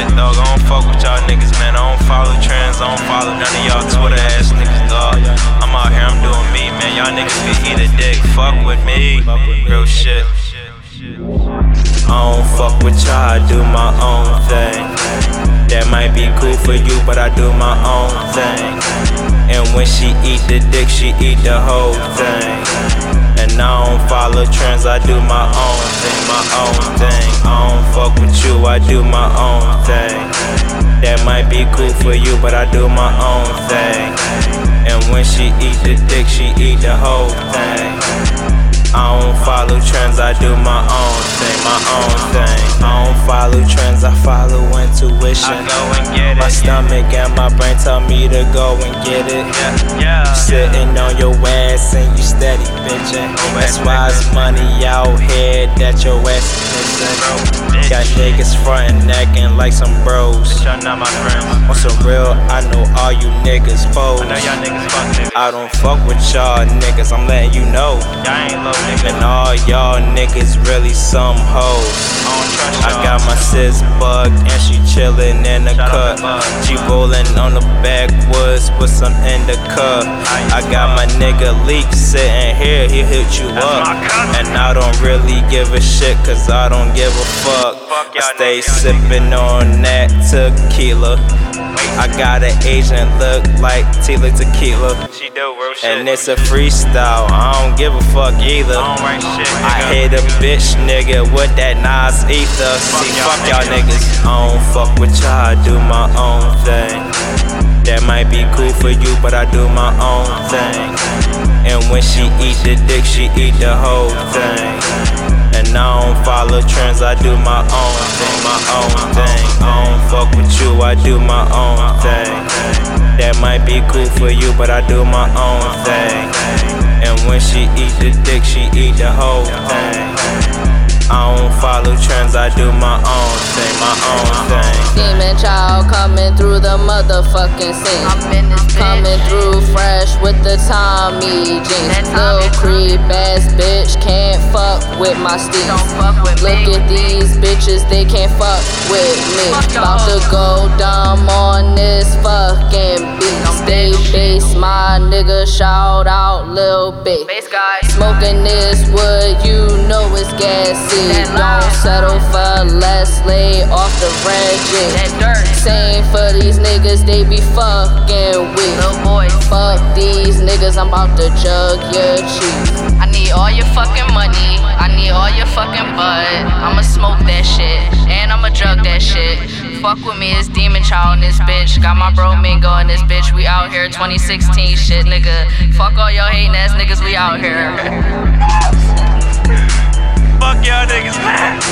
shit, dog. I don't fuck with y'all niggas, man. I don't follow trends, I don't follow none of y'all Twitter ass niggas, dog. I'm out here, I'm doing me, man. Y'all niggas can eat a dick. Fuck with me. Real shit. I don't fuck with y'all, I do my own thing. That might be cool for you, but I do my own thing. And when she eat the dick, she eat the whole thing. And I don't follow trends, I do my own thing, my own thing. I don't fuck with you, I do my own thing. That might be cool for you, but I do my own thing. And when she eat the dick, she eat the whole thing. I don't follow trends, I do my own thing, my own thing. I don't follow trends, I follow intuition. I go and get it. My stomach and my brain tell me to go and get it. Yeah, yeah. Sitting on your ass and you steady bitchin'. That's why it's money out here that your ass is missing. Got niggas frontin' necking like some bros. Bitch, y'all not my friends. On some real, I know all you niggas foes. I know y'all niggas fuck. I don't fuck with y'all niggas, I'm letting you know. Y'all ain't low. And all y'all niggas really some hoes. I got my sis bugged and she chillin' in the cut. She rollin' on the backwoods with some in the indica. I got my nigga Leak sittin' here, he hit you up. And I don't really give a shit, cause I don't give a fuck. I stay sippin' on that tequila. I got an Asian look like Tila Tequila. She do real shit. And it's a freestyle, I don't give a fuck either. I shit. I hate a bitch nigga with that Nas ether. See, fuck y'all niggas. niggas. I don't fuck with y'all, I do my own thing. That might be cool for you, but I do my own thing. And when she eat the dick, she eat the whole thing. And I don't follow trends, I do my own thing, my own thing. I don't fuck with you, I do my own thing. That might be cool for you, but I do my own thing. And when she eat the dick, she eat the whole thing. I don't follow trends, I do my own thing, my own thing. Demon child coming through the motherfucking scene. I'm in this. Coming through fresh with the Tommy jeans. That Lil creep ass bitch can't fuck with my steez. Don't fuck with Look at these bitches, they can't fuck with me. About to go dumb Lil B. Smoking this wood, you know it's gassy. Don't settle for less, lay off the dirt. Same for these niggas, they be fucking with. Fuck these niggas, I'm about to jug your cheese. I need all your fucking money. I need all your fucking bud. I'ma smoke that shit. And I'ma drug that shit. Fuck with me, it's Demon Child in this bitch. Got my bro Mingo in this bitch. We out here 2016 shit, nigga. Fuck all y'all hating ass niggas, we out here. Fuck y'all niggas.